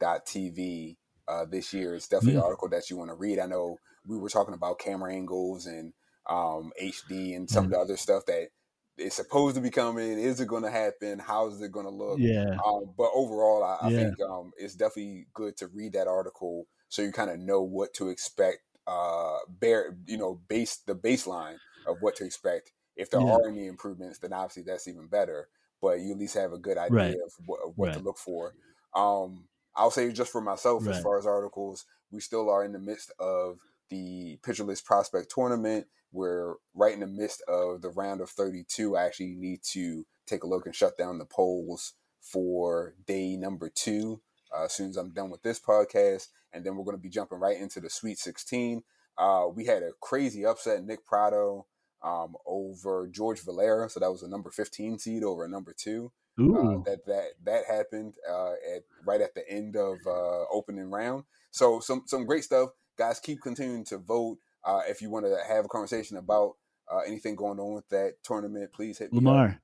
MILB.TV uh, this year. It's definitely Yeah. an article that you want to read. I know we were talking about camera angles and um, HD and some of the other stuff that is supposed to be coming. Is it going to happen? How is it going to look? Yeah, Um, but overall, I, I Yeah. think um, it's definitely good to read that article so you kind of know what to expect. Uh, bear, you know, base the baseline of what to expect. If there Yeah. are any improvements, then obviously that's even better. But you at least have a good idea Right. of what, of what to look for. Um, I'll say just for myself, as far as articles, we still are in the midst of the Pitcher List Prospect Tournament. We're right in the midst of the round of 32. I actually need to take a look and shut down the polls for day number two uh, as soon as I'm done with this podcast. And then we're going to be jumping right into the Sweet 16. Uh, we had a crazy upset, Nick Pratto um, over George Valera. So that was a number 15 seed over a number two. Uh, that that that happened uh, at right at the end of uh, opening round. So some some great stuff, guys. Keep continuing to vote. Uh, if you want to have a conversation about uh, anything going on with that tournament, please hit me up. Lamar.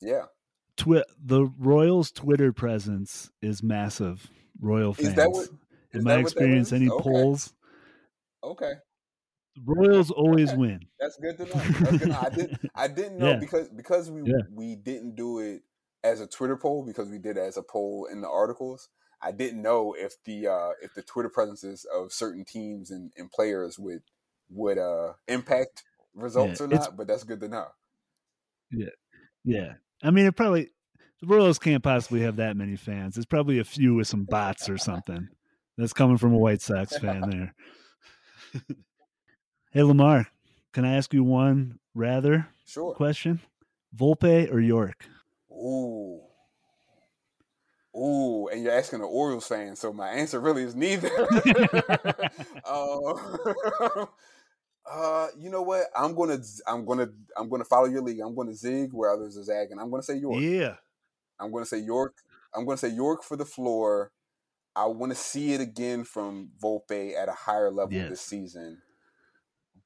Yeah, Twi- the Royals' Twitter presence is massive. Royal Is fans. what- In my that what that experience, any Okay. polls, okay, Royals always Okay. win. that's good to know. Good to know. I did I didn't know Yeah. because because we Yeah. we didn't do it as a Twitter poll because we did it as a poll in the articles. I didn't know if the uh, if the Twitter presences of certain teams and, and players would would uh, impact results Yeah, or not. But that's good to know. Yeah. Yeah. I mean, it probably the Royals can't possibly have that many fans. It's probably a few with some bots or something. That's coming from a White Sox fan there. Hey Lamar, can I ask you one rather Sure. question? Volpe or Yorke? Ooh. Ooh, and you're asking an Orioles fan, so my answer really is neither. uh, uh, you know what? I'm gonna, I'm gonna, I'm gonna follow your lead. I'm gonna zig where others are zagging. I'm gonna say Yorke. Yeah. I'm gonna say Yorke. I'm gonna say Yorke for the floor. I want to see it again from Volpe at a higher level Yes. this season.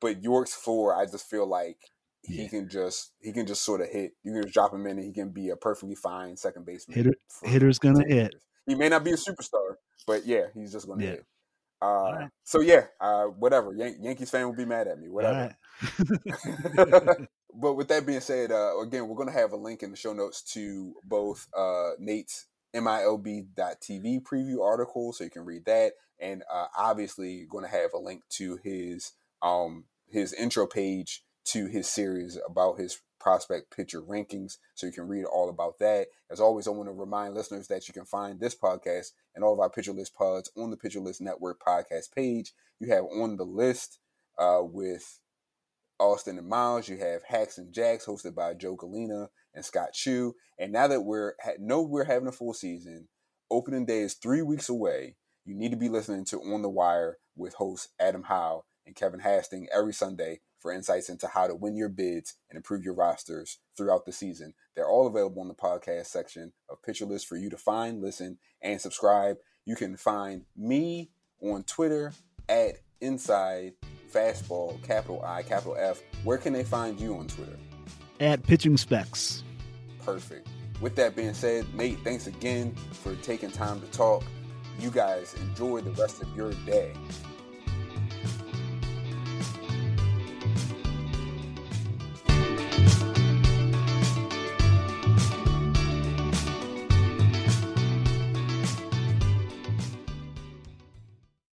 But Yorke's floor, I just feel like he Yeah. can just he can just sort of hit. You can just drop him in, and he can be a perfectly fine second baseman. Hitter- hitter's gonna 10 hit. He may not be a superstar, but yeah, he's just gonna Yeah. hit. Uh, right. So yeah, uh, whatever. Yan- Yankees fan will be mad at me. Whatever. right. but with that being said, uh, again, we're to have a link in the show notes to both uh, Nate's MILB.TV preview article, so you can read that, and uh, obviously going to have a link to his um, his intro page to his series about his prospect pitcher rankings, so you can read all about that. As always, I want to remind listeners that you can find this podcast and all of our Pitcher List pods on the Pitcher List Network podcast page. You have on the list uh, with Austin and Miles. You have Hacks and Jacks, hosted by Joe Gallina and Scott Chu. And now that we're ha- we're having a full season, opening day is three weeks away. You need to be listening to On the Wire with host Adam Howe and Kevin Hasting every Sunday for insights into how to win your bids and improve your rosters throughout the season. They're all available in the podcast section of Pitcher List for you to find, listen, and subscribe. You can find me on Twitter at Inside Fastball, capital I, capital F. Where can they find you on Twitter? At pitching specs. Perfect. With that being said, Nate, thanks again for taking time to talk. You guys enjoy the rest of your day.